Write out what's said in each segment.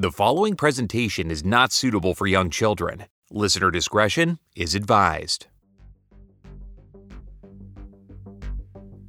The following presentation is not suitable for young children. Listener discretion is advised.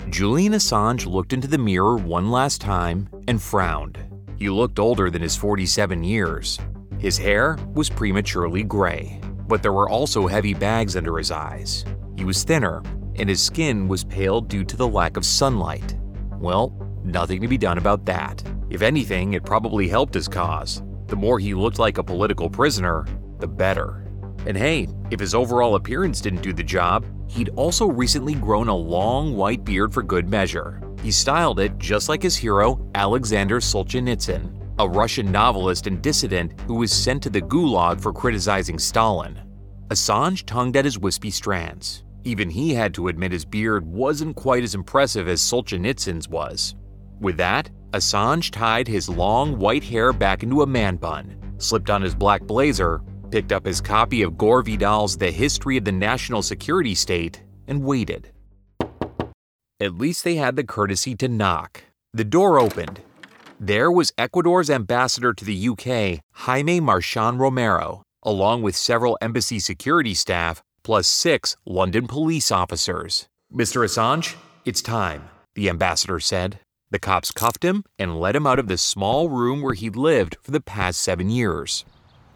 Julian Assange looked into the mirror one last time and frowned. He looked older than his 47 years. His hair was prematurely gray, but there were also heavy bags under his eyes. He was thinner, and his skin was pale due to the lack of sunlight. Well, nothing to be done about that. If anything, it probably helped his cause. The more he looked like a political prisoner, the better. And hey, if his overall appearance didn't do the job, he'd also recently grown a long white beard for good measure. He styled it just like his hero, Alexander Solzhenitsyn, a Russian novelist and dissident who was sent to the Gulag for criticizing Stalin. Assange tongued at his wispy strands. Even he had to admit his beard wasn't quite as impressive as Solzhenitsyn's was. With that, Assange tied his long white hair back into a man bun, slipped on his black blazer, picked up his copy of Gore Vidal's The History of the National Security State, and waited. At least they had the courtesy to knock. The door opened. There was Ecuador's ambassador to the UK, Jaime Marchan Romero, along with several embassy security staff, plus six London police officers. Mr. Assange, it's time, the ambassador said. The cops cuffed him and led him out of the small room where he'd lived for the past seven years.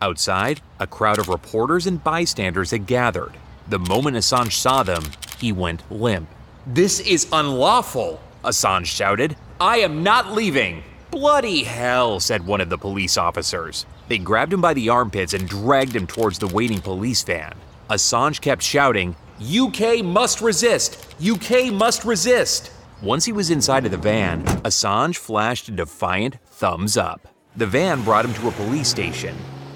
Outside, a crowd of reporters and bystanders had gathered. The moment Assange saw them, he went limp. This is unlawful, Assange shouted. I am not leaving. Bloody hell, said one of the police officers. They grabbed him by the armpits and dragged him towards the waiting police van. Assange kept shouting, UK must resist! UK must resist! Once he was inside of the van, Assange flashed a defiant thumbs up. The van brought him to a police station,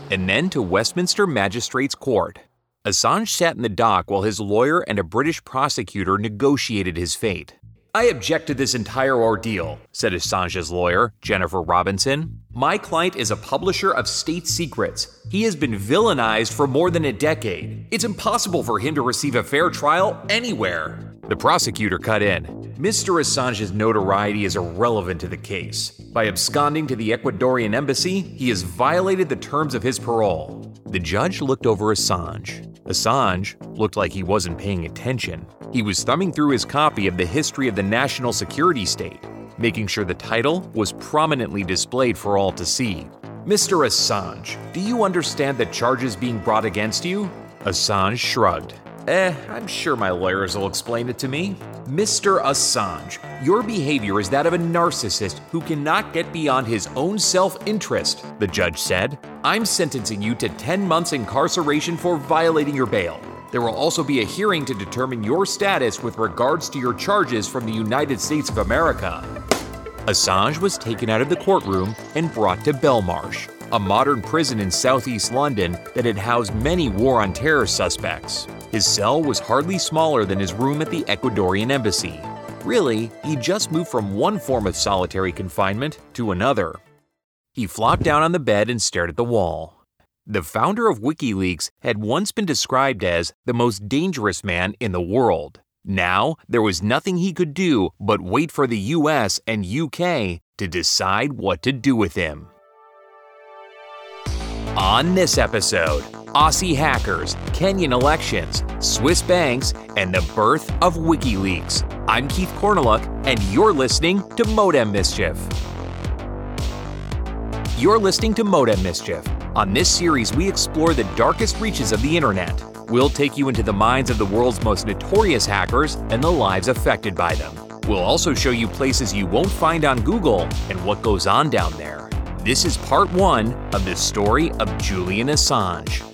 and then to Westminster Magistrates Court. Assange sat in the dock while his lawyer and a British prosecutor negotiated his fate. I object to this entire ordeal, said Assange's lawyer, Jennifer Robinson. My client is a publisher of state secrets. He has been villainized for more than a decade. It's impossible for him to receive a fair trial anywhere. The prosecutor cut in. Mr. Assange's notoriety is irrelevant to the case. By absconding to the Ecuadorian embassy, he has violated the terms of his parole. The judge looked over Assange. Assange looked like he wasn't paying attention. He was thumbing through his copy of the History of the National Security State, making sure the title was prominently displayed for all to see. Mr. Assange, do you understand the charges being brought against you? Assange shrugged. Eh, I'm sure my lawyers will explain it to me. Mr. Assange, your behavior is that of a narcissist who cannot get beyond his own self interest, the judge said. I'm sentencing you to 10 months incarceration for violating your bail. There will also be a hearing to determine your status with regards to your charges from the United States of America. Assange was taken out of the courtroom and brought to Belmarsh, a modern prison in southeast London that had housed many war on terror suspects. His cell was hardly smaller than his room at the Ecuadorian embassy. Really, he just moved from one form of solitary confinement to another. He flopped down on the bed and stared at the wall. The founder of WikiLeaks had once been described as the most dangerous man in the world. Now, there was nothing he could do but wait for the US and UK to decide what to do with him. On this episode, Aussie hackers, Kenyan elections, Swiss banks, and the birth of WikiLeaks. I'm Keith Korneluk, and you're listening to Modem Mischief. You're listening to Modem Mischief. On this series, we explore the darkest reaches of the internet. We'll take you into the minds of the world's most notorious hackers and the lives affected by them. We'll also show you places you won't find on Google and what goes on down there. This is part one of the story of Julian Assange.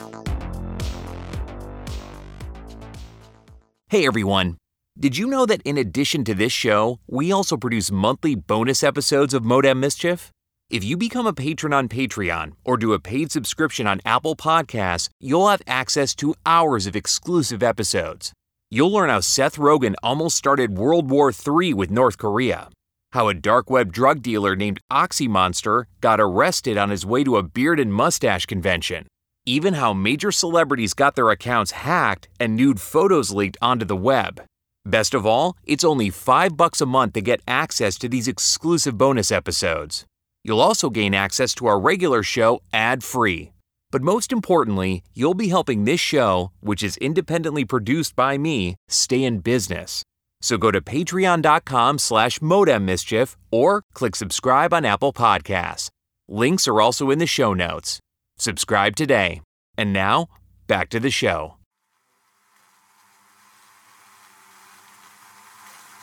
Hey everyone! Did you know that in addition to this show, we also produce monthly bonus episodes of Modem Mischief? If you become a patron on Patreon or do a paid subscription on Apple Podcasts, you'll have access to hours of exclusive episodes. You'll learn how Seth Rogen almost started World War III with North Korea, how a dark web drug dealer named Oxy Monster got arrested on his way to a beard and mustache convention, even how major celebrities got their accounts hacked and nude photos leaked onto the web. Best of all, it's only 5 bucks a month to get access to these exclusive bonus episodes. You'll also gain access to our regular show ad free. But most importantly, you'll be helping this show, which is independently produced by me, stay in business. So go to patreon.com slash modemmischief or click subscribe on Apple Podcasts. Links are also in the show notes. Subscribe today. And now, back to the show.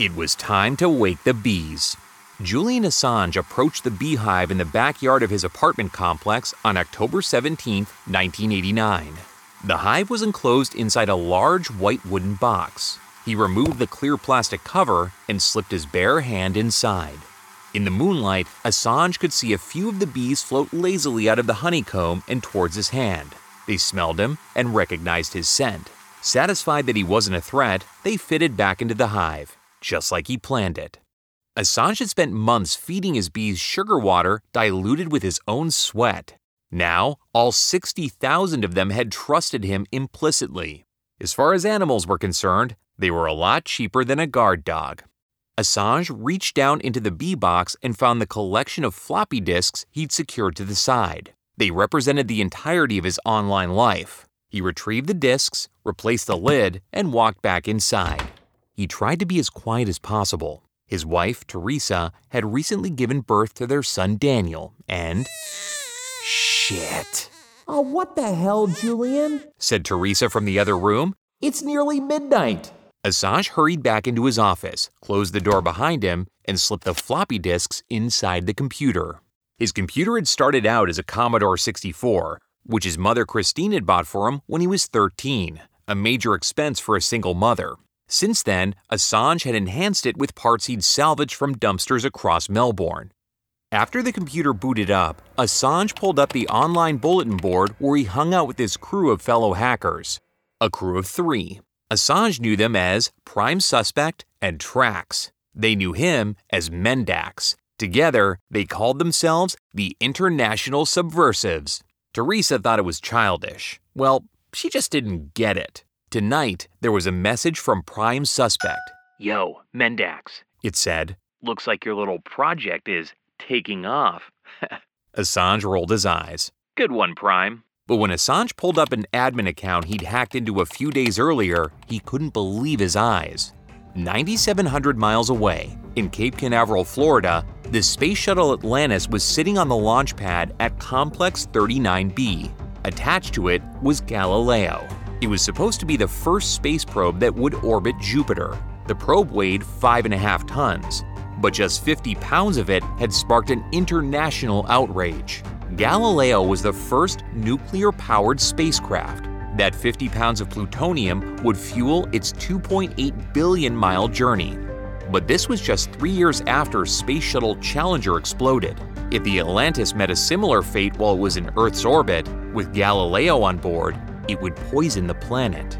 It was time to wake the bees. Julian Assange approached the beehive in the backyard of his apartment complex on October 17, 1989. The hive was enclosed inside a large white wooden box. He removed the clear plastic cover and slipped his bare hand inside. In the moonlight, Assange could see a few of the bees float lazily out of the honeycomb and towards his hand. They smelled him and recognized his scent. Satisfied that he wasn't a threat, they fitted back into the hive, just like he planned it. Assange had spent months feeding his bees sugar water diluted with his own sweat. Now, all 60,000 of them had trusted him implicitly. As far as animals were concerned, they were a lot cheaper than a guard dog. Assange reached down into the bee box and found the collection of floppy disks he'd secured to the side. They represented the entirety of his online life. He retrieved the disks, replaced the lid, and walked back inside. He tried to be as quiet as possible. His wife, Teresa, had recently given birth to their son Daniel, and. Shit. Oh, what the hell, Julian? said Teresa from the other room. It's nearly midnight. Assange hurried back into his office, closed the door behind him, and slipped the floppy disks inside the computer. His computer had started out as a Commodore 64, which his mother Christine had bought for him when he was 13, a major expense for a single mother. Since then, Assange had enhanced it with parts he'd salvaged from dumpsters across Melbourne. After the computer booted up, Assange pulled up the online bulletin board where he hung out with his crew of fellow hackers. A crew of three. Assange knew them as Prime Suspect and Trax. They knew him as Mendax. Together, they called themselves the International Subversives. Teresa thought it was childish. Well, she just didn't get it. Tonight, there was a message from Prime Suspect. Yo, Mendax. It said, Looks like your little project is taking off. Assange rolled his eyes. Good one, Prime. But when Assange pulled up an admin account he'd hacked into a few days earlier, he couldn't believe his eyes. 9,700 miles away, in Cape Canaveral, Florida, the space shuttle Atlantis was sitting on the launch pad at Complex 39B. Attached to it was Galileo. It was supposed to be the first space probe that would orbit Jupiter. The probe weighed five and a half tons, but just 50 pounds of it had sparked an international outrage. Galileo was the first nuclear powered spacecraft. That 50 pounds of plutonium would fuel its 2.8 billion mile journey. But this was just three years after Space Shuttle Challenger exploded. If the Atlantis met a similar fate while it was in Earth's orbit, with Galileo on board, it would poison the planet.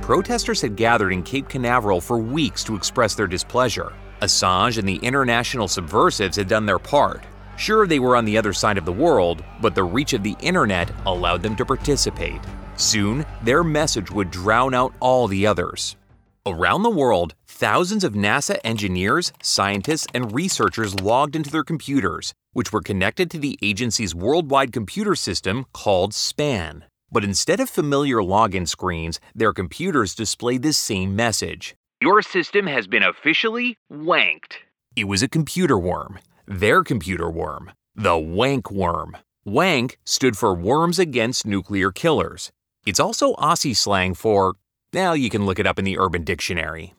Protesters had gathered in Cape Canaveral for weeks to express their displeasure. Assange and the international subversives had done their part. Sure, they were on the other side of the world, but the reach of the internet allowed them to participate. Soon, their message would drown out all the others. Around the world, thousands of NASA engineers, scientists, and researchers logged into their computers, which were connected to the agency's worldwide computer system called SPAN. But instead of familiar login screens, their computers displayed this same message Your system has been officially wanked. It was a computer worm, their computer worm, the Wank worm. Wank stood for Worms Against Nuclear Killers. It's also Aussie slang for, well, you can look it up in the Urban Dictionary.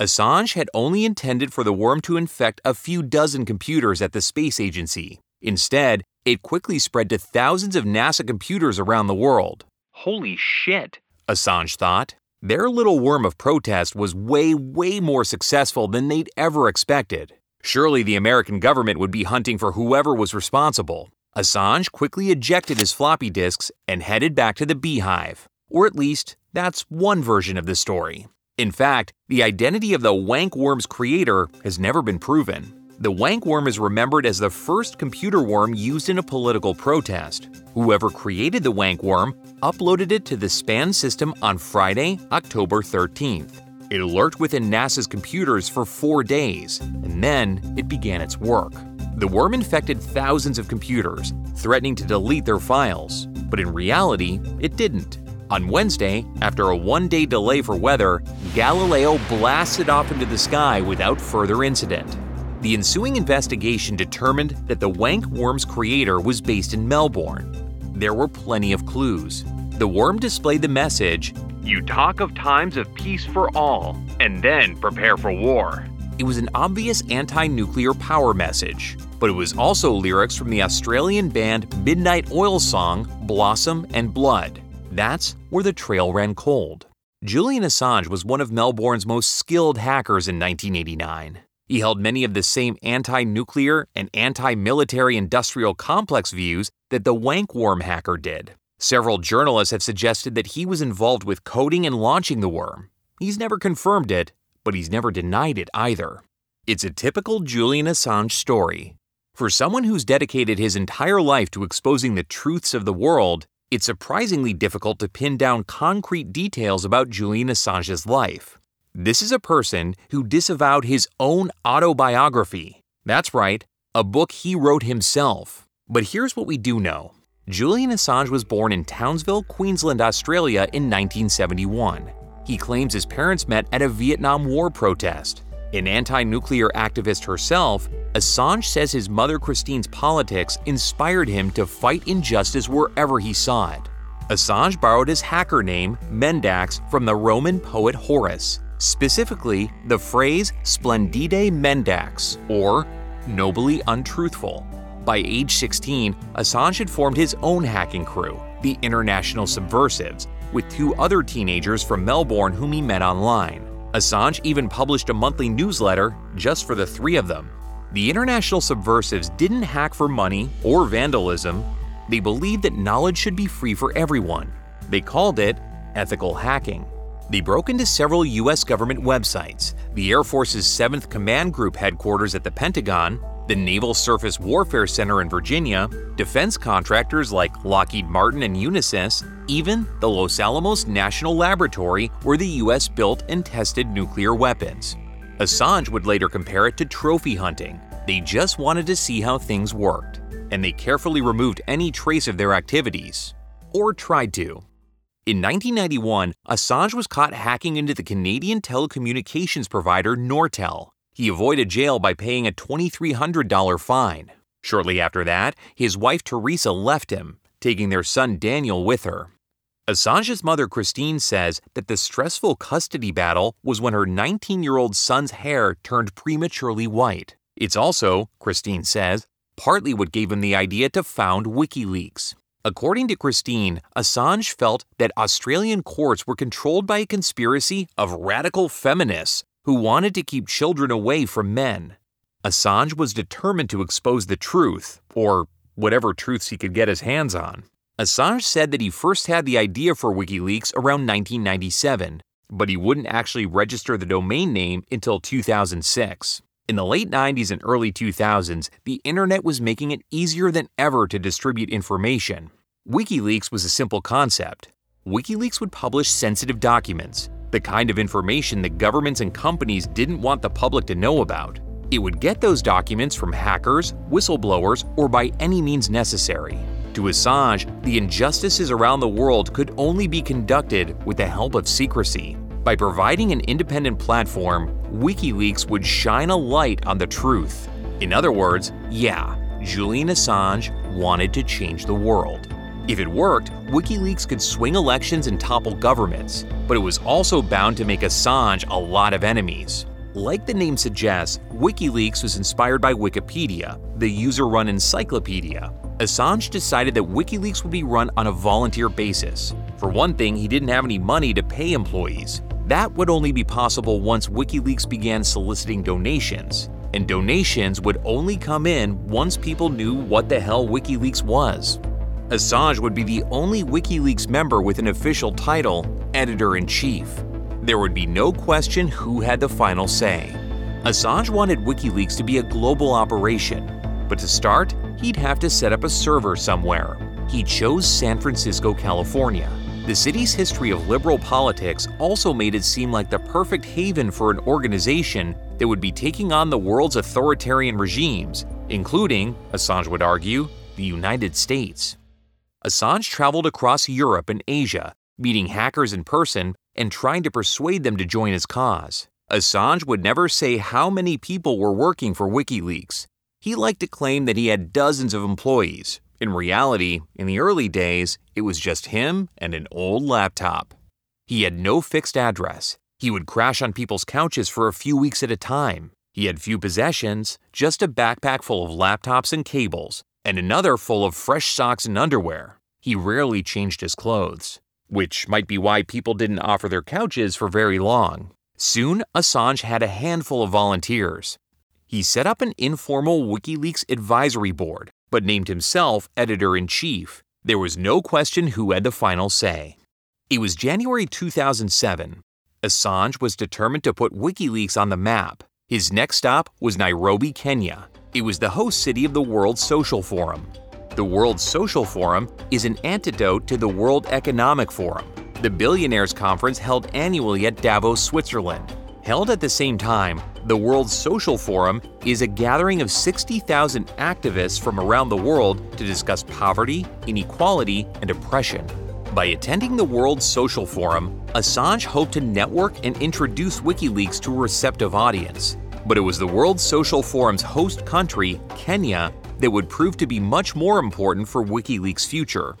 Assange had only intended for the worm to infect a few dozen computers at the space agency. Instead, it quickly spread to thousands of NASA computers around the world. Holy shit. Assange thought. Their little worm of protest was way, way more successful than they'd ever expected. Surely the American government would be hunting for whoever was responsible. Assange quickly ejected his floppy disks and headed back to the beehive. Or at least, that's one version of the story. In fact, the identity of the Wank worm's creator has never been proven. The Wank worm is remembered as the first computer worm used in a political protest. Whoever created the Wank worm uploaded it to the SPAN system on Friday, October 13th. It lurked within NASA's computers for four days, and then it began its work. The worm infected thousands of computers, threatening to delete their files, but in reality, it didn't. On Wednesday, after a one day delay for weather, Galileo blasted off into the sky without further incident. The ensuing investigation determined that the Wank worm's creator was based in Melbourne. There were plenty of clues. The worm displayed the message You talk of times of peace for all, and then prepare for war. It was an obvious anti nuclear power message, but it was also lyrics from the Australian band Midnight Oil song Blossom and Blood. That's where the trail ran cold. Julian Assange was one of Melbourne's most skilled hackers in 1989. He held many of the same anti nuclear and anti military industrial complex views that the Wankworm hacker did. Several journalists have suggested that he was involved with coding and launching the worm. He's never confirmed it, but he's never denied it either. It's a typical Julian Assange story. For someone who's dedicated his entire life to exposing the truths of the world, it's surprisingly difficult to pin down concrete details about Julian Assange's life. This is a person who disavowed his own autobiography. That's right, a book he wrote himself. But here's what we do know Julian Assange was born in Townsville, Queensland, Australia in 1971. He claims his parents met at a Vietnam War protest. An anti nuclear activist herself, Assange says his mother Christine's politics inspired him to fight injustice wherever he saw it. Assange borrowed his hacker name, Mendax, from the Roman poet Horace, specifically the phrase splendide mendax, or nobly untruthful. By age 16, Assange had formed his own hacking crew, the International Subversives, with two other teenagers from Melbourne whom he met online. Assange even published a monthly newsletter just for the three of them. The International Subversives didn't hack for money or vandalism. They believed that knowledge should be free for everyone. They called it ethical hacking. They broke into several U.S. government websites, the Air Force's 7th Command Group headquarters at the Pentagon, the Naval Surface Warfare Center in Virginia, defense contractors like Lockheed Martin and Unisys, even the Los Alamos National Laboratory where the U.S. built and tested nuclear weapons. Assange would later compare it to trophy hunting. They just wanted to see how things worked, and they carefully removed any trace of their activities. Or tried to. In 1991, Assange was caught hacking into the Canadian telecommunications provider Nortel. He avoided jail by paying a $2,300 fine. Shortly after that, his wife Teresa left him, taking their son Daniel with her. Assange's mother Christine says that the stressful custody battle was when her 19 year old son's hair turned prematurely white. It's also, Christine says, partly what gave him the idea to found WikiLeaks. According to Christine, Assange felt that Australian courts were controlled by a conspiracy of radical feminists who wanted to keep children away from men. Assange was determined to expose the truth, or whatever truths he could get his hands on. Assange said that he first had the idea for WikiLeaks around 1997, but he wouldn't actually register the domain name until 2006. In the late 90s and early 2000s, the internet was making it easier than ever to distribute information. WikiLeaks was a simple concept. WikiLeaks would publish sensitive documents, the kind of information that governments and companies didn't want the public to know about. It would get those documents from hackers, whistleblowers, or by any means necessary. To Assange, the injustices around the world could only be conducted with the help of secrecy. By providing an independent platform, WikiLeaks would shine a light on the truth. In other words, yeah, Julian Assange wanted to change the world. If it worked, WikiLeaks could swing elections and topple governments, but it was also bound to make Assange a lot of enemies. Like the name suggests, WikiLeaks was inspired by Wikipedia, the user run encyclopedia. Assange decided that WikiLeaks would be run on a volunteer basis. For one thing, he didn't have any money to pay employees. That would only be possible once WikiLeaks began soliciting donations, and donations would only come in once people knew what the hell WikiLeaks was. Assange would be the only WikiLeaks member with an official title, editor in chief. There would be no question who had the final say. Assange wanted WikiLeaks to be a global operation, but to start, he'd have to set up a server somewhere. He chose San Francisco, California. The city's history of liberal politics also made it seem like the perfect haven for an organization that would be taking on the world's authoritarian regimes including, Assange would argue, the United States. Assange traveled across Europe and Asia, meeting hackers in person and trying to persuade them to join his cause. Assange would never say how many people were working for WikiLeaks. He liked to claim that he had dozens of employees. In reality, in the early days, it was just him and an old laptop. He had no fixed address. He would crash on people's couches for a few weeks at a time. He had few possessions, just a backpack full of laptops and cables, and another full of fresh socks and underwear. He rarely changed his clothes, which might be why people didn't offer their couches for very long. Soon, Assange had a handful of volunteers. He set up an informal WikiLeaks advisory board, but named himself editor in chief. There was no question who had the final say. It was January 2007. Assange was determined to put WikiLeaks on the map. His next stop was Nairobi, Kenya. It was the host city of the World Social Forum. The World Social Forum is an antidote to the World Economic Forum, the billionaires conference held annually at Davos, Switzerland. Held at the same time, the World Social Forum is a gathering of 60,000 activists from around the world to discuss poverty, inequality, and oppression. By attending the World Social Forum, Assange hoped to network and introduce WikiLeaks to a receptive audience. But it was the World Social Forum's host country, Kenya, that would prove to be much more important for WikiLeaks' future.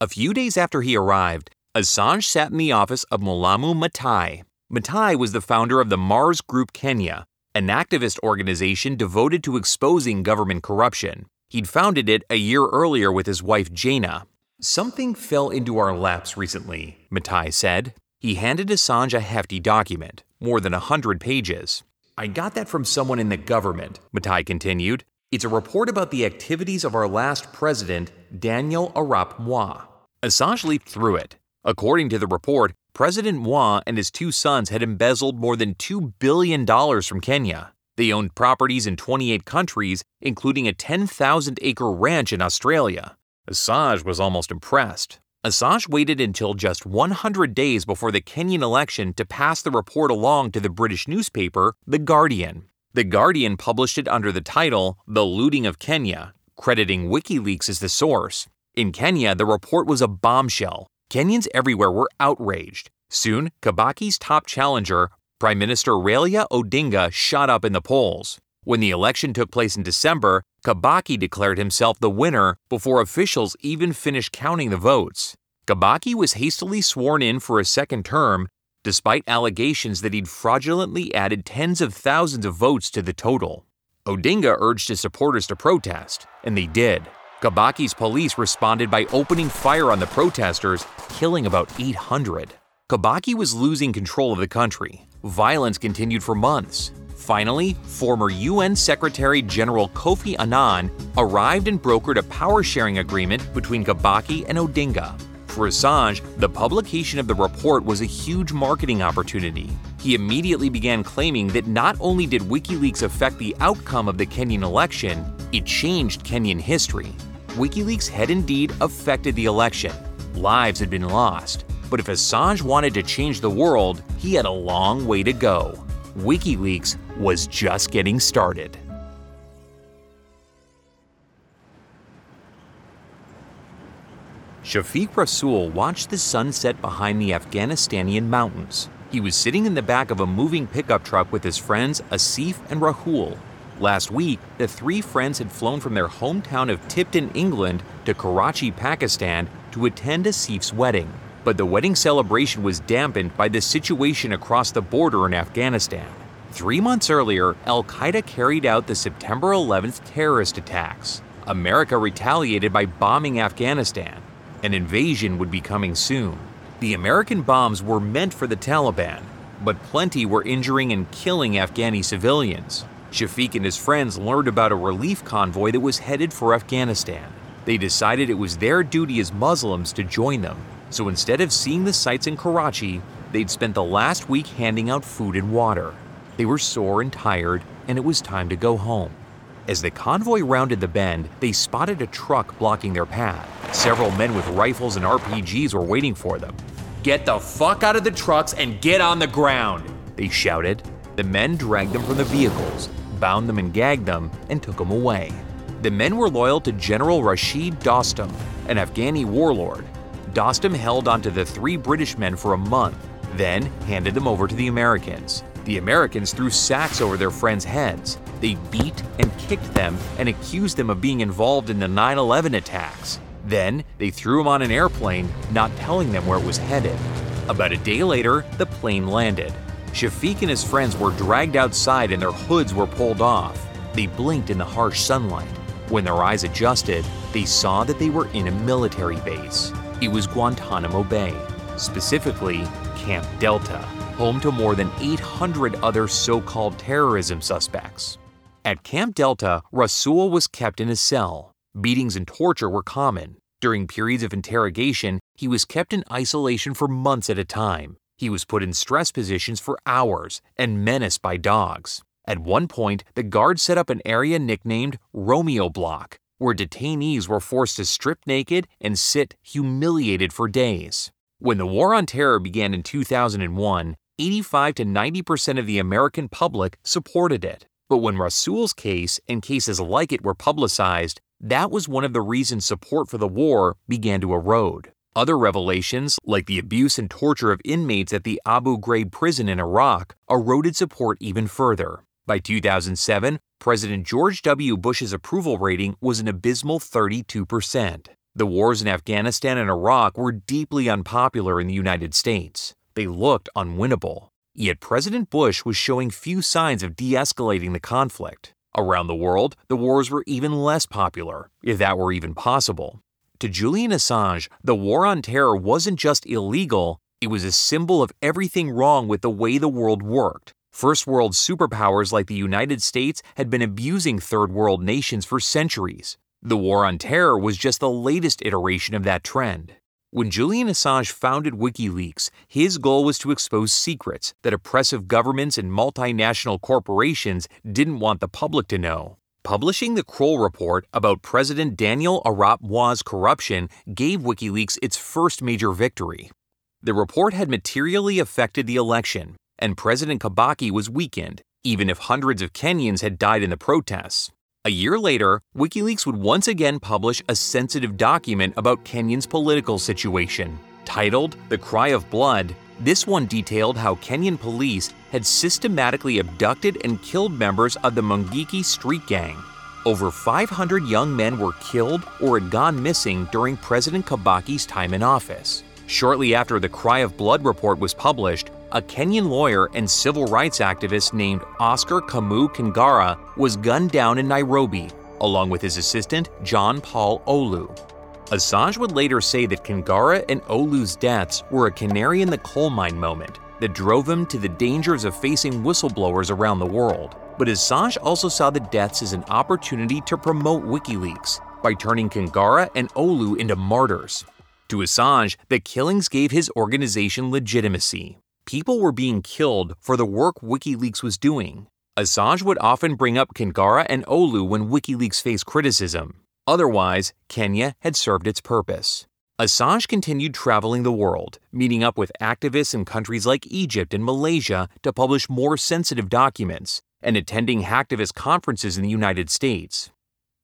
A few days after he arrived, Assange sat in the office of Mwalimu Mati. Mati was the founder of the Mars Group Kenya, an activist organization devoted to exposing government corruption. He'd founded it a year earlier with his wife Jana. Something fell into our laps recently, Matai said. He handed Assange a hefty document, more than a hundred pages. I got that from someone in the government, Mati continued. It's a report about the activities of our last president, Daniel Arap Moi. Assange leafed through it. According to the report, President Moi and his two sons had embezzled more than $2 billion from Kenya. They owned properties in 28 countries, including a 10,000 acre ranch in Australia. Assange was almost impressed. Assange waited until just 100 days before the Kenyan election to pass the report along to the British newspaper, The Guardian. The Guardian published it under the title The Looting of Kenya, crediting WikiLeaks as the source. In Kenya, the report was a bombshell. Kenyans everywhere were outraged. Soon, Kibaki's top challenger, Prime Minister Raila Odinga, shot up in the polls. When the election took place in December, Kibaki declared himself the winner before officials even finished counting the votes. Kibaki was hastily sworn in for a second term despite allegations that he'd fraudulently added tens of thousands of votes to the total. Odinga urged his supporters to protest, and they did. Kibaki's police responded by opening fire on the protesters, killing about 800. Kibaki was losing control of the country. Violence continued for months. Finally, former UN Secretary General Kofi Annan arrived and brokered a power sharing agreement between Kibaki and Odinga. For Assange, the publication of the report was a huge marketing opportunity. He immediately began claiming that not only did WikiLeaks affect the outcome of the Kenyan election, it changed Kenyan history. WikiLeaks had indeed affected the election. Lives had been lost. But if Assange wanted to change the world, he had a long way to go. WikiLeaks was just getting started. Shafiq Rasul watched the sunset behind the Afghanistanian mountains. He was sitting in the back of a moving pickup truck with his friends Asif and Ruhel. Last week, the three friends had flown from their hometown of Tipton, England, to Karachi, Pakistan, to attend Asif's wedding. But the wedding celebration was dampened by the situation across the border in Afghanistan. Three months earlier, Al Qaeda carried out the September 11th terrorist attacks. America retaliated by bombing Afghanistan. An invasion would be coming soon. The American bombs were meant for the Taliban, but plenty were injuring and killing Afghani civilians. Shafiq and his friends learned about a relief convoy that was headed for Afghanistan. They decided it was their duty as Muslims to join them, so instead of seeing the sights in Karachi, they'd spent the last week handing out food and water. They were sore and tired, and it was time to go home. As the convoy rounded the bend, they spotted a truck blocking their path. Several men with rifles and RPGs were waiting for them. Get the fuck out of the trucks and get on the ground, they shouted. The men dragged them from the vehicles, bound them and gagged them, and took them away. The men were loyal to General Rashid Dostum, an Afghani warlord. Dostum held onto the three British men for a month, then handed them over to the Americans. The Americans threw sacks over their friends' heads. They beat and kicked them and accused them of being involved in the 9 11 attacks. Then they threw them on an airplane, not telling them where it was headed. About a day later, the plane landed. Shafiq and his friends were dragged outside and their hoods were pulled off. They blinked in the harsh sunlight. When their eyes adjusted, they saw that they were in a military base. It was Guantanamo Bay, specifically Camp Delta, home to more than 800 other so called terrorism suspects. At Camp Delta, Rasul was kept in a cell. Beatings and torture were common. During periods of interrogation, he was kept in isolation for months at a time. He was put in stress positions for hours and menaced by dogs. At one point, the guards set up an area nicknamed Romeo Block, where detainees were forced to strip naked and sit humiliated for days. When the War on Terror began in 2001, 85 to 90% of the American public supported it. But when Rasul's case and cases like it were publicized, that was one of the reasons support for the war began to erode. Other revelations, like the abuse and torture of inmates at the Abu Ghraib prison in Iraq, eroded support even further. By 2007, President George W. Bush's approval rating was an abysmal 32%. The wars in Afghanistan and Iraq were deeply unpopular in the United States. They looked unwinnable. Yet President Bush was showing few signs of de escalating the conflict. Around the world, the wars were even less popular, if that were even possible. To Julian Assange, the war on terror wasn't just illegal, it was a symbol of everything wrong with the way the world worked. First world superpowers like the United States had been abusing third world nations for centuries. The war on terror was just the latest iteration of that trend. When Julian Assange founded WikiLeaks, his goal was to expose secrets that oppressive governments and multinational corporations didn't want the public to know. Publishing the Kroll report about President Daniel Arap corruption gave WikiLeaks its first major victory. The report had materially affected the election, and President Kibaki was weakened, even if hundreds of Kenyans had died in the protests. A year later, WikiLeaks would once again publish a sensitive document about Kenyan's political situation. Titled The Cry of Blood, this one detailed how Kenyan police had systematically abducted and killed members of the Mungiki street gang. Over 500 young men were killed or had gone missing during President Kibaki's time in office. Shortly after the Cry of Blood report was published, a Kenyan lawyer and civil rights activist named Oscar Kamau Kingara was gunned down in Nairobi, along with his assistant John Paul Olu. Assange would later say that Kingara and Olu's deaths were a canary in the coal mine moment that drove him to the dangers of facing whistleblowers around the world. But Assange also saw the deaths as an opportunity to promote WikiLeaks by turning Kingara and Olu into martyrs. To Assange, the killings gave his organization legitimacy. People were being killed for the work WikiLeaks was doing. Assange would often bring up Kingara and Olu when WikiLeaks faced criticism. Otherwise, Kenya had served its purpose. Assange continued traveling the world, meeting up with activists in countries like Egypt and Malaysia to publish more sensitive documents, and attending hacktivist conferences in the United States.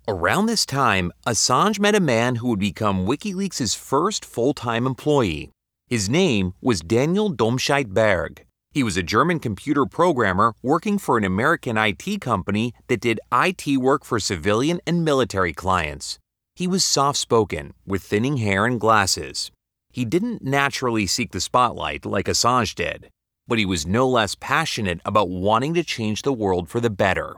Around this time, Assange met a man who would become WikiLeaks' first full time employee. His name was Daniel Domscheit Berg. He was a German computer programmer working for an American IT company that did IT work for civilian and military clients. He was soft spoken, with thinning hair and glasses. He didn't naturally seek the spotlight like Assange did, but he was no less passionate about wanting to change the world for the better.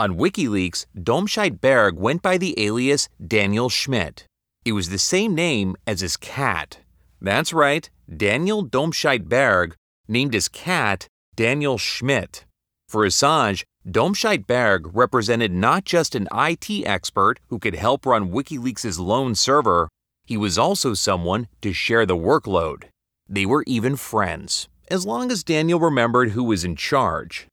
On WikiLeaks, Domscheit Berg went by the alias Daniel Schmidt. It was the same name as his cat. That's right, Daniel Domscheit Berg named his cat Daniel Schmidt. For Assange, Domscheit Berg represented not just an IT expert who could help run WikiLeaks' lone server, he was also someone to share the workload. They were even friends, as long as Daniel remembered who was in charge.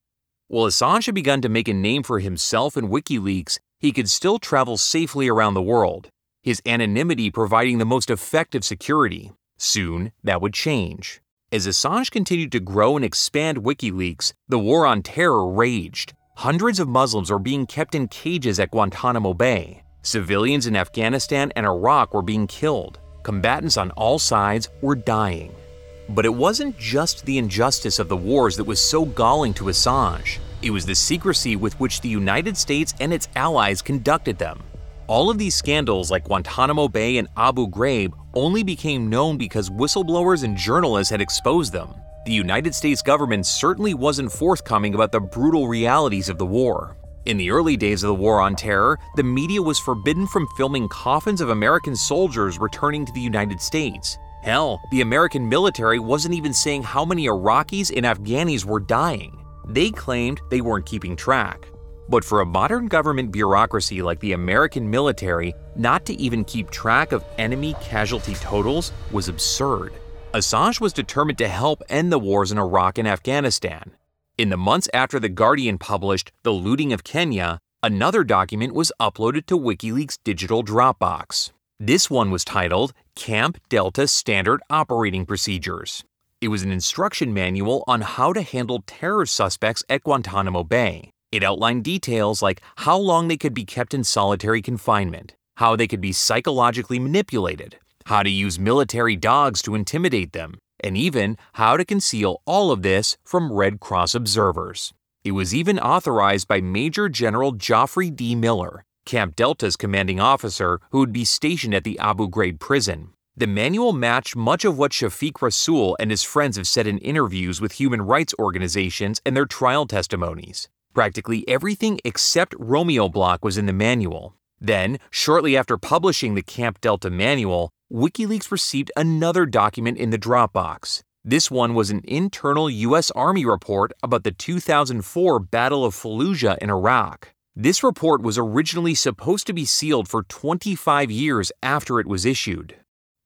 While Assange had begun to make a name for himself in WikiLeaks, he could still travel safely around the world, his anonymity providing the most effective security. Soon, that would change. As Assange continued to grow and expand WikiLeaks, the war on terror raged. Hundreds of Muslims were being kept in cages at Guantanamo Bay. Civilians in Afghanistan and Iraq were being killed. Combatants on all sides were dying. But it wasn't just the injustice of the wars that was so galling to Assange. It was the secrecy with which the United States and its allies conducted them. All of these scandals, like Guantanamo Bay and Abu Ghraib, only became known because whistleblowers and journalists had exposed them. The United States government certainly wasn't forthcoming about the brutal realities of the war. In the early days of the War on Terror, the media was forbidden from filming coffins of American soldiers returning to the United States. Hell, the American military wasn't even saying how many Iraqis and Afghanis were dying. They claimed they weren't keeping track. But for a modern government bureaucracy like the American military, not to even keep track of enemy casualty totals was absurd. Assange was determined to help end the wars in Iraq and Afghanistan. In the months after The Guardian published The Looting of Kenya, another document was uploaded to WikiLeaks' digital Dropbox. This one was titled Camp Delta Standard Operating Procedures. It was an instruction manual on how to handle terror suspects at Guantanamo Bay. It outlined details like how long they could be kept in solitary confinement, how they could be psychologically manipulated, how to use military dogs to intimidate them, and even how to conceal all of this from Red Cross observers. It was even authorized by Major General Geoffrey D. Miller, Camp Delta's commanding officer who would be stationed at the Abu Ghraib prison. The manual matched much of what Shafiq Rasul and his friends have said in interviews with human rights organizations and their trial testimonies. Practically everything except Romeo Block was in the manual. Then, shortly after publishing the Camp Delta manual, WikiLeaks received another document in the Dropbox. This one was an internal U.S. Army report about the 2004 Battle of Fallujah in Iraq. This report was originally supposed to be sealed for 25 years after it was issued.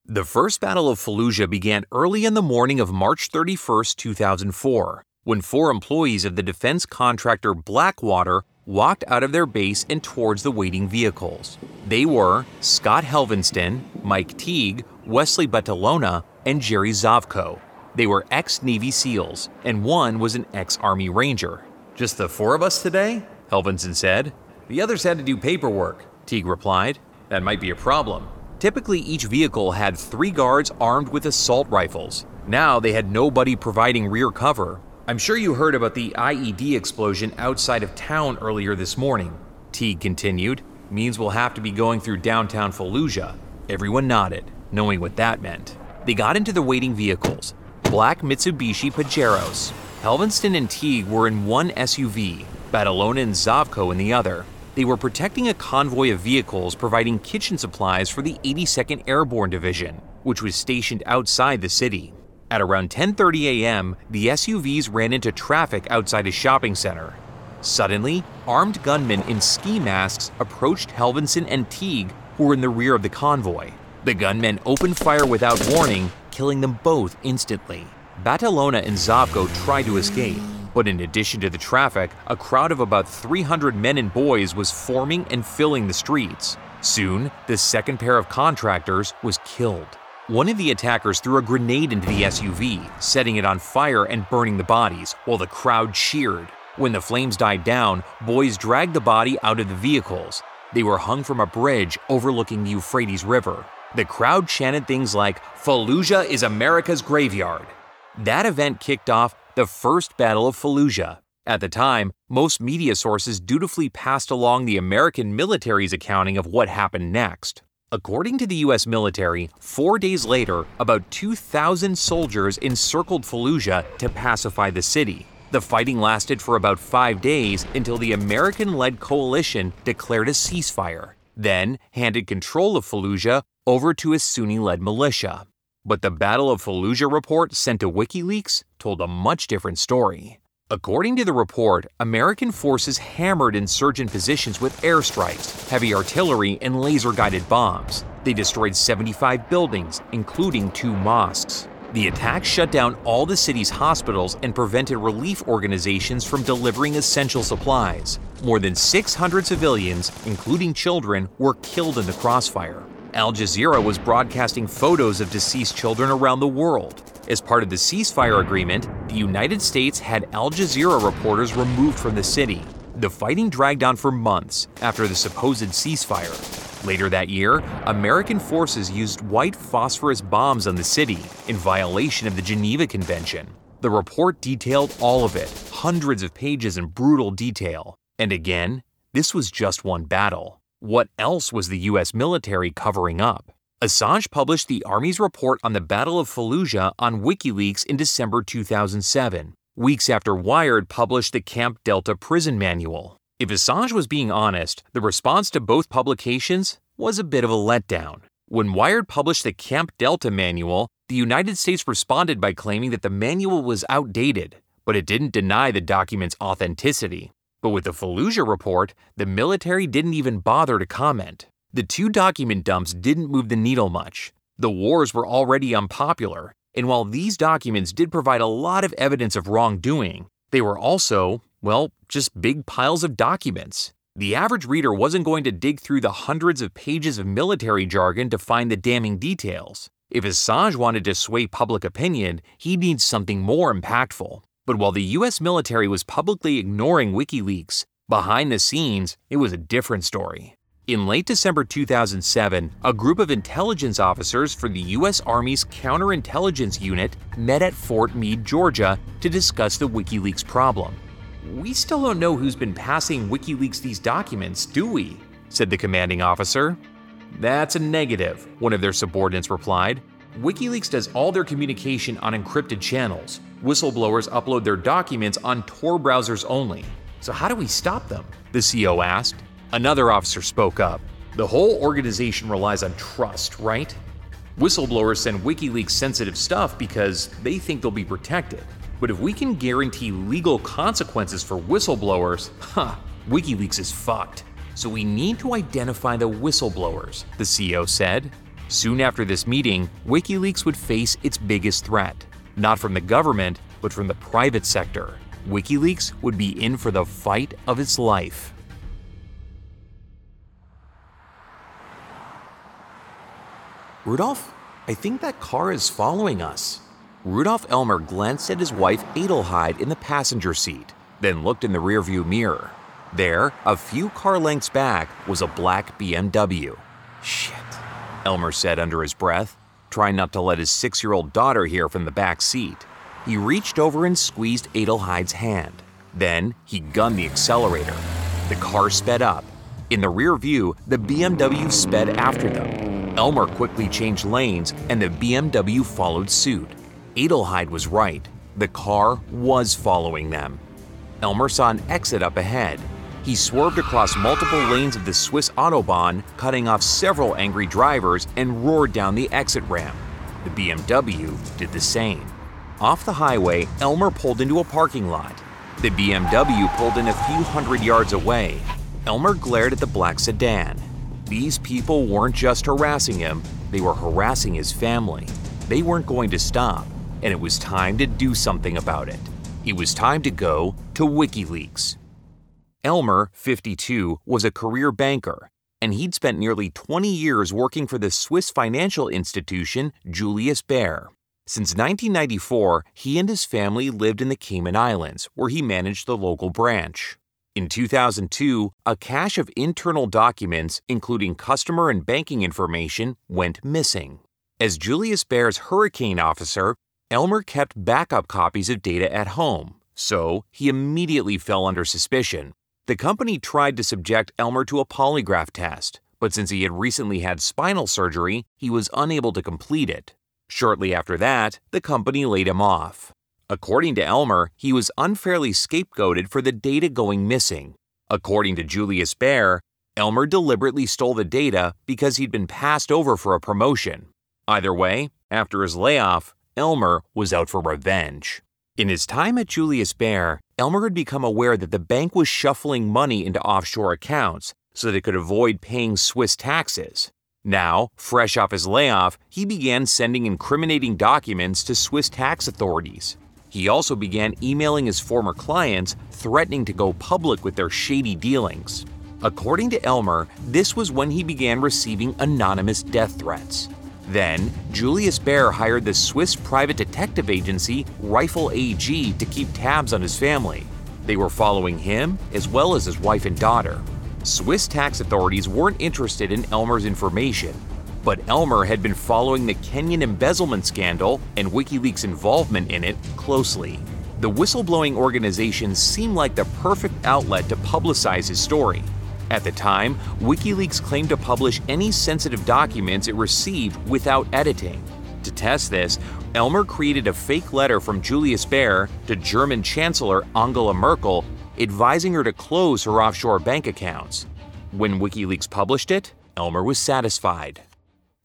The First Battle of Fallujah began early in the morning of March 31, 2004, when four employees of the defense contractor Blackwater walked out of their base and towards the waiting vehicles. They were Scott Helvenston, Mike Teague, Wesley Batalona, and Jerry Zovko. They were ex Navy SEALs, and one was an ex Army Ranger. Just the four of us today? Helvenston said. The others had to do paperwork, Teague replied. That might be a problem. Typically, each vehicle had three guards armed with assault rifles. Now they had nobody providing rear cover, I'm sure you heard about the IED explosion outside of town earlier this morning. Teague continued. Means we'll have to be going through downtown Fallujah. Everyone nodded, knowing what that meant. They got into the waiting vehicles black Mitsubishi Pajeros. Helvenston and Teague were in one SUV, Batalona and Zovko in the other. They were protecting a convoy of vehicles providing kitchen supplies for the 82nd Airborne Division, which was stationed outside the city. At around 10:30 a.m., the SUVs ran into traffic outside a shopping center. Suddenly, armed gunmen in ski masks approached Helvenston and Teague, who were in the rear of the convoy. The gunmen opened fire without warning, killing them both instantly. Batalona and Zovko tried to escape, but in addition to the traffic, a crowd of about 300 men and boys was forming and filling the streets. Soon, the second pair of contractors was killed. One of the attackers threw a grenade into the SUV, setting it on fire and burning the bodies, while the crowd cheered. When the flames died down, boys dragged the body out of the vehicles. They were hung from a bridge overlooking the Euphrates River. The crowd chanted things like, Fallujah is America's graveyard. That event kicked off the First Battle of Fallujah. At the time, most media sources dutifully passed along the American military's accounting of what happened next. According to the US military, four days later, about 2,000 soldiers encircled Fallujah to pacify the city. The fighting lasted for about five days until the American led coalition declared a ceasefire, then handed control of Fallujah over to a Sunni led militia. But the Battle of Fallujah report sent to WikiLeaks told a much different story. According to the report, American forces hammered insurgent positions with airstrikes, heavy artillery, and laser guided bombs. They destroyed 75 buildings, including two mosques. The attack shut down all the city's hospitals and prevented relief organizations from delivering essential supplies. More than 600 civilians, including children, were killed in the crossfire. Al Jazeera was broadcasting photos of deceased children around the world. As part of the ceasefire agreement, the United States had Al Jazeera reporters removed from the city. The fighting dragged on for months after the supposed ceasefire. Later that year, American forces used white phosphorus bombs on the city in violation of the Geneva Convention. The report detailed all of it, hundreds of pages in brutal detail. And again, this was just one battle. What else was the US military covering up? Assange published the Army's report on the Battle of Fallujah on WikiLeaks in December 2007, weeks after Wired published the Camp Delta Prison Manual. If Assange was being honest, the response to both publications was a bit of a letdown. When Wired published the Camp Delta Manual, the United States responded by claiming that the manual was outdated, but it didn't deny the document's authenticity. But with the Fallujah report, the military didn't even bother to comment. The two document dumps didn't move the needle much. The wars were already unpopular, and while these documents did provide a lot of evidence of wrongdoing, they were also, well, just big piles of documents. The average reader wasn't going to dig through the hundreds of pages of military jargon to find the damning details. If Assange wanted to sway public opinion, he needs something more impactful. But while the US military was publicly ignoring WikiLeaks, behind the scenes, it was a different story. In late December 2007, a group of intelligence officers for the U.S. Army's Counterintelligence Unit met at Fort Meade, Georgia, to discuss the WikiLeaks problem. We still don't know who's been passing WikiLeaks these documents, do we? said the commanding officer. That's a negative, one of their subordinates replied. WikiLeaks does all their communication on encrypted channels. Whistleblowers upload their documents on Tor browsers only. So, how do we stop them? The CO asked. Another officer spoke up. The whole organization relies on trust, right? Whistleblowers send WikiLeaks sensitive stuff because they think they'll be protected. But if we can guarantee legal consequences for whistleblowers, huh, WikiLeaks is fucked. So we need to identify the whistleblowers, the CEO said. Soon after this meeting, WikiLeaks would face its biggest threat. Not from the government, but from the private sector. WikiLeaks would be in for the fight of its life. Rudolf, I think that car is following us. Rudolf Elmer glanced at his wife Adelheid in the passenger seat, then looked in the rearview mirror. There, a few car lengths back, was a black BMW. Shit, Elmer said under his breath, trying not to let his six year old daughter hear from the back seat. He reached over and squeezed Adelheid's hand. Then he gunned the accelerator. The car sped up. In the rear view, the BMW sped after them. Elmer quickly changed lanes and the BMW followed suit. Adelheid was right. The car was following them. Elmer saw an exit up ahead. He swerved across multiple lanes of the Swiss Autobahn, cutting off several angry drivers, and roared down the exit ramp. The BMW did the same. Off the highway, Elmer pulled into a parking lot. The BMW pulled in a few hundred yards away. Elmer glared at the black sedan. These people weren't just harassing him, they were harassing his family. They weren't going to stop, and it was time to do something about it. It was time to go to WikiLeaks. Elmer, 52, was a career banker, and he'd spent nearly 20 years working for the Swiss financial institution Julius Baer. Since 1994, he and his family lived in the Cayman Islands, where he managed the local branch. In 2002, a cache of internal documents, including customer and banking information, went missing. As Julius Baer's hurricane officer, Elmer kept backup copies of data at home, so he immediately fell under suspicion. The company tried to subject Elmer to a polygraph test, but since he had recently had spinal surgery, he was unable to complete it. Shortly after that, the company laid him off. According to Elmer, he was unfairly scapegoated for the data going missing. According to Julius Baer, Elmer deliberately stole the data because he'd been passed over for a promotion. Either way, after his layoff, Elmer was out for revenge. In his time at Julius Baer, Elmer had become aware that the bank was shuffling money into offshore accounts so that it could avoid paying Swiss taxes. Now, fresh off his layoff, he began sending incriminating documents to Swiss tax authorities. He also began emailing his former clients, threatening to go public with their shady dealings. According to Elmer, this was when he began receiving anonymous death threats. Then, Julius Baer hired the Swiss private detective agency Ryfle AG to keep tabs on his family. They were following him as well as his wife and daughter. Swiss tax authorities weren't interested in Elmer's information, but Elmer had been following the Kenyan embezzlement scandal and WikiLeaks' involvement in it closely. The whistleblowing organization seemed like the perfect outlet to publicize his story. At the time, WikiLeaks claimed to publish any sensitive documents it received without editing. To test this, Elmer created a fake letter from Julius Baer to German Chancellor Angela Merkel advising her to close her offshore bank accounts. When WikiLeaks published it, Elmer was satisfied.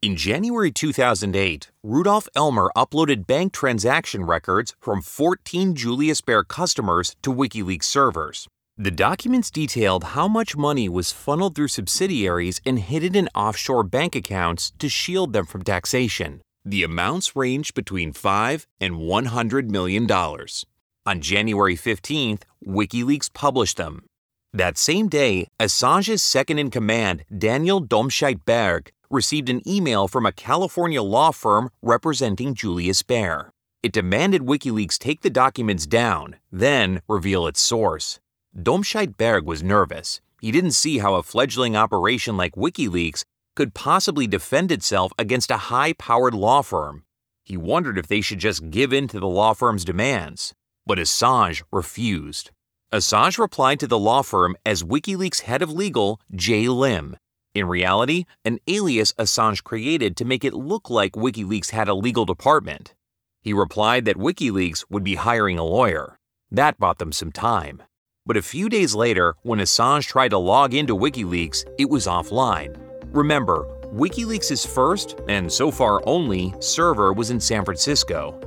In January 2008, Rudolf Elmer uploaded bank transaction records from 14 Julius Baer customers to WikiLeaks servers. The documents detailed how much money was funneled through subsidiaries and hidden in offshore bank accounts to shield them from taxation. The amounts ranged between 5 and 100 million dollars. On January 15th, WikiLeaks published them. That same day, Assange's second in command, Daniel Domscheit Berg, received an email from a California law firm representing Julius Baer. It demanded WikiLeaks take the documents down, then reveal its source. Domscheit Berg was nervous. He didn't see how a fledgling operation like WikiLeaks could possibly defend itself against a high powered law firm. He wondered if they should just give in to the law firm's demands. But Assange refused. Assange replied to the law firm as WikiLeaks head of legal, Jay Lim, in reality, an alias Assange created to make it look like WikiLeaks had a legal department. He replied that WikiLeaks would be hiring a lawyer. That bought them some time. But a few days later, when Assange tried to log into WikiLeaks, it was offline. Remember, WikiLeaks' first, and so far only, server was in San Francisco.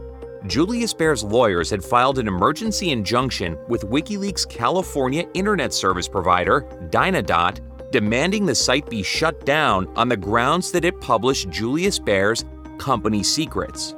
Julius Baer's lawyers had filed an emergency injunction with WikiLeaks' California internet service provider, Dynadot, demanding the site be shut down on the grounds that it published Julius Baer's company secrets.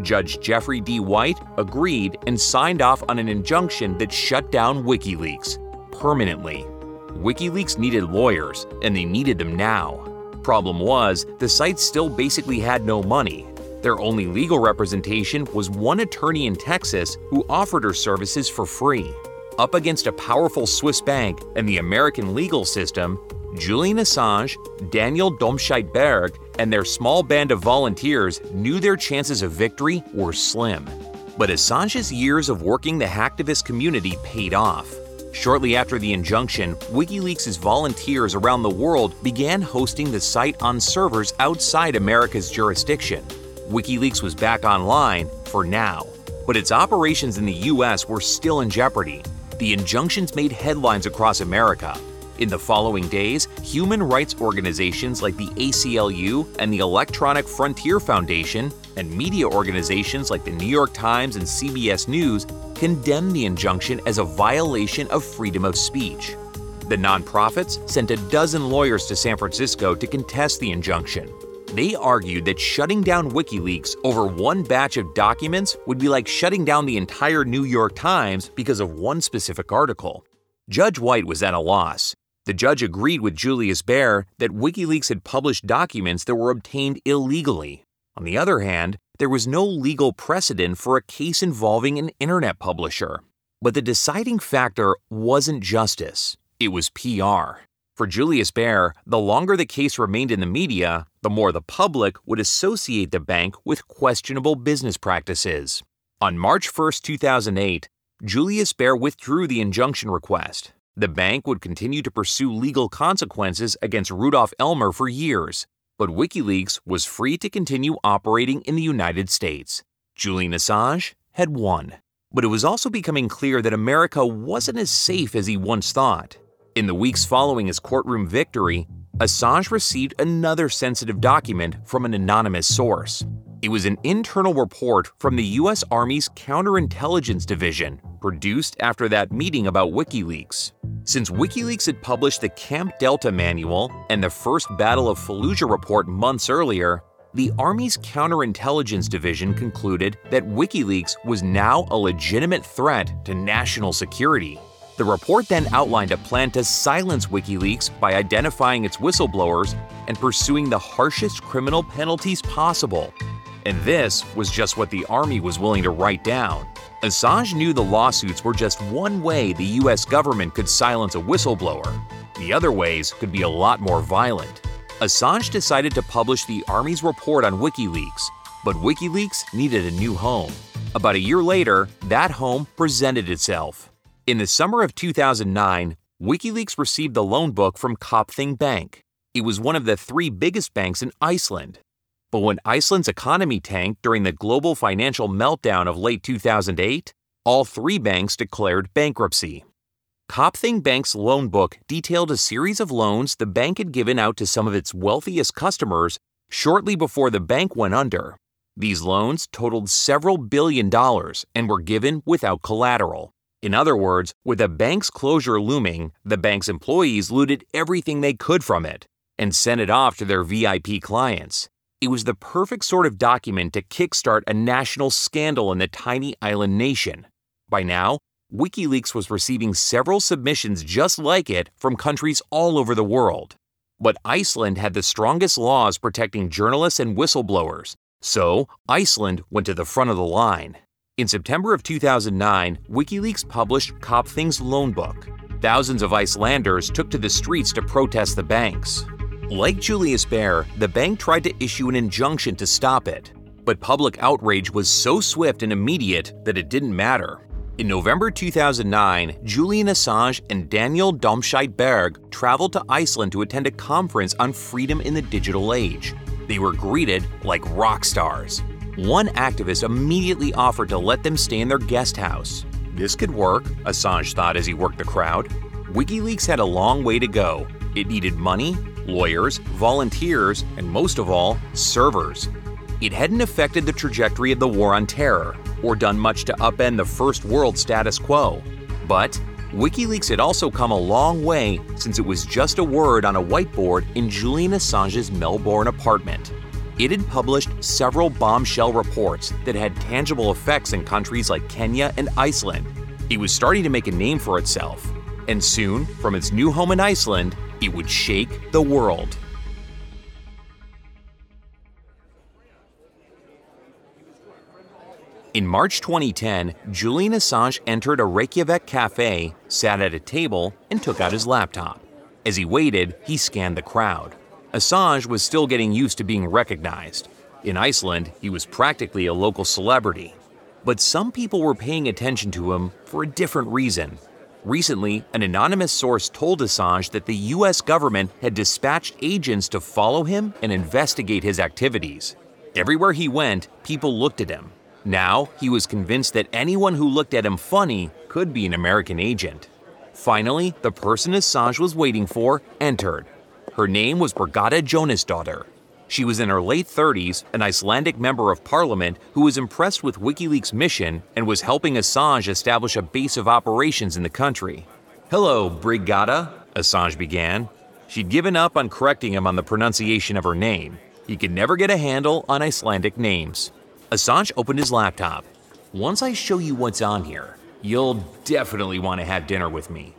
Judge Jeffrey D. White agreed and signed off on an injunction that shut down WikiLeaks permanently. WikiLeaks needed lawyers, and they needed them now. Problem was, the site still basically had no money. Their only legal representation was one attorney in Texas who offered her services for free. Up against a powerful Swiss bank and the American legal system, Julian Assange, Daniel Domscheit Berg, and their small band of volunteers knew their chances of victory were slim. But Assange's years of working the hacktivist community paid off. Shortly after the injunction, WikiLeaks' volunteers around the world began hosting the site on servers outside America's jurisdiction. WikiLeaks was back online for now, but its operations in the US were still in jeopardy. The injunctions made headlines across America, in the following days, human rights organizations like the ACLU and the Electronic Frontier Foundation, and media organizations like the New York Times and CBS News condemned the injunction as a violation of freedom of speech. The nonprofits sent a dozen lawyers to San Francisco to contest the injunction. They argued that shutting down WikiLeaks over one batch of documents would be like shutting down the entire New York Times because of one specific article. Judge White was at a loss. The judge agreed with Julius Baer that WikiLeaks had published documents that were obtained illegally. On the other hand, there was no legal precedent for a case involving an internet publisher. But the deciding factor wasn't justice, it was PR. For Julius Baer, the longer the case remained in the media, the more the public would associate the bank with questionable business practices. On March 1, 2008, Julius Baer withdrew the injunction request. The bank would continue to pursue legal consequences against Rudolf Elmer for years, but WikiLeaks was free to continue operating in the United States. Julian Assange had won. But it was also becoming clear that America wasn't as safe as he once thought. In the weeks following his courtroom victory, Assange received another sensitive document from an anonymous source. It was an internal report from the U.S. Army's Counterintelligence Division, produced after that meeting about WikiLeaks. Since WikiLeaks had published the Camp Delta Manual and the first Battle of Fallujah report months earlier, the Army's Counterintelligence Division concluded that WikiLeaks was now a legitimate threat to national security. The report then outlined a plan to silence WikiLeaks by identifying its whistleblowers and pursuing the harshest criminal penalties possible. And this was just what the Army was willing to write down. Assange knew the lawsuits were just one way the US government could silence a whistleblower. The other ways could be a lot more violent. Assange decided to publish the Army's report on WikiLeaks, but WikiLeaks needed a new home. About a year later, that home presented itself. In the summer of 2009, WikiLeaks received the loan book from Kaupthing Bank. It was one of the three biggest banks in Iceland. But when Iceland's economy tanked during the global financial meltdown of late 2008, all three banks declared bankruptcy. Kaupthing Bank's loan book detailed a series of loans the bank had given out to some of its wealthiest customers shortly before the bank went under. These loans totaled several billion dollars and were given without collateral. In other words, with the bank's closure looming, the bank's employees looted everything they could from it and sent it off to their VIP clients. It was the perfect sort of document to kickstart a national scandal in the tiny island nation. By now, WikiLeaks was receiving several submissions just like it from countries all over the world. But Iceland had the strongest laws protecting journalists and whistleblowers, so Iceland went to the front of the line. In September of 2009, WikiLeaks published Kaupthing's loan book. Thousands of Icelanders took to the streets to protest the banks. Like Julius Baer, the bank tried to issue an injunction to stop it. But public outrage was so swift and immediate that it didn't matter. In November 2009, Julian Assange and Daniel Domscheit Berg traveled to Iceland to attend a conference on freedom in the digital age. They were greeted like rock stars. One activist immediately offered to let them stay in their guest house. This could work, Assange thought as he worked the crowd. WikiLeaks had a long way to go. It needed money, lawyers, volunteers, and most of all, servers. It hadn't affected the trajectory of the war on terror or done much to upend the first world status quo. But WikiLeaks had also come a long way since it was just a word on a whiteboard in Julian Assange's Melbourne apartment. It had published several bombshell reports that had tangible effects in countries like Kenya and Iceland. It was starting to make a name for itself, and soon, from its new home in Iceland, it would shake the world. In March 2010, Julian Assange entered a Reykjavik cafe, sat at a table, and took out his laptop. As he waited, he scanned the crowd. Assange was still getting used to being recognized. In Iceland, he was practically a local celebrity. But some people were paying attention to him for a different reason. Recently, an anonymous source told Assange that the US government had dispatched agents to follow him and investigate his activities. Everywhere he went, people looked at him. Now, he was convinced that anyone who looked at him funny could be an American agent. Finally, the person Assange was waiting for entered. Her name was Birgitta Jónsdóttir. She was in her late 30s, an Icelandic member of parliament who was impressed with WikiLeaks' mission and was helping Assange establish a base of operations in the country. Hello, Brigada, Assange began. She'd given up on correcting him on the pronunciation of her name. He could never get a handle on Icelandic names. Assange opened his laptop. Once I show you what's on here, you'll definitely want to have dinner with me.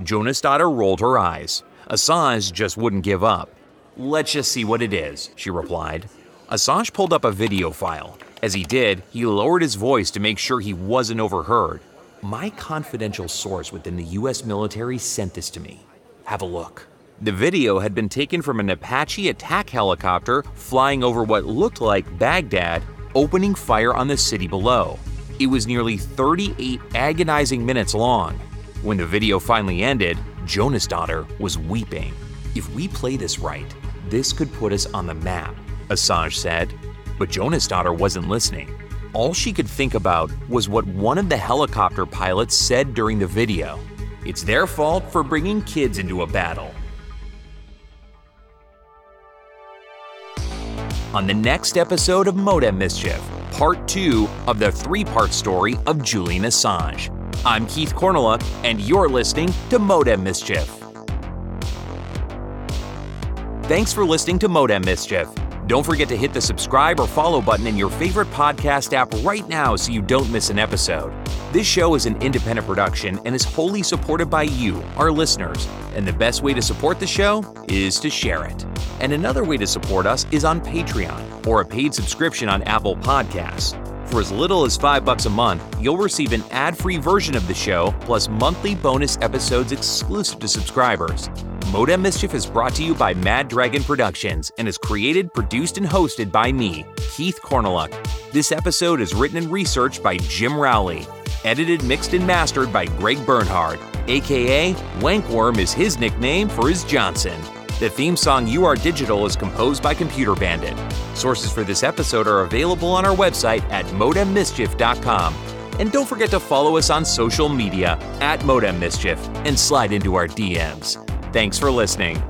Jónsdóttir rolled her eyes. Assange just wouldn't give up. Let's just see what it is, she replied. Assange pulled up a video file. As he did, he lowered his voice to make sure he wasn't overheard. My confidential source within the US military sent this to me. Have a look. The video had been taken from an Apache attack helicopter flying over what looked like Baghdad, opening fire on the city below. It was nearly 38 agonizing minutes long. When the video finally ended, Jónsdóttir was weeping. If we play this right, this could put us on the map, Assange said. But Jónsdóttir wasn't listening. All she could think about was what one of the helicopter pilots said during the video. It's their fault for bringing kids into a battle. On the next episode of Modem Mischief, part two of the three part story of Julian Assange. I'm Keith Korneluk, and you're listening to Modem Mischief. Thanks for listening to Modem Mischief. Don't forget to hit the subscribe or follow button in your favorite podcast app right now so you don't miss an episode. This show is an independent production and is wholly supported by you, our listeners. And the best way to support the show is to share it. And another way to support us is on Patreon or a paid subscription on Apple Podcasts. For as little as 5 bucks a month, you'll receive an ad-free version of the show plus monthly bonus episodes exclusive to subscribers. Modem Mischief is brought to you by Mad Dragon Productions and is created, produced, and hosted by me, Keith Korneluk. This episode is written and researched by Jim Rowley. Edited, mixed, and mastered by Greg Bernhard, aka Wankworm is his nickname for his Johnson. The theme song You Are Digital is composed by Computer Bandit. Sources for this episode are available on our website at modemmischief.com. And don't forget to follow us on social media at Modem Mischief and slide into our DMs. Thanks for listening.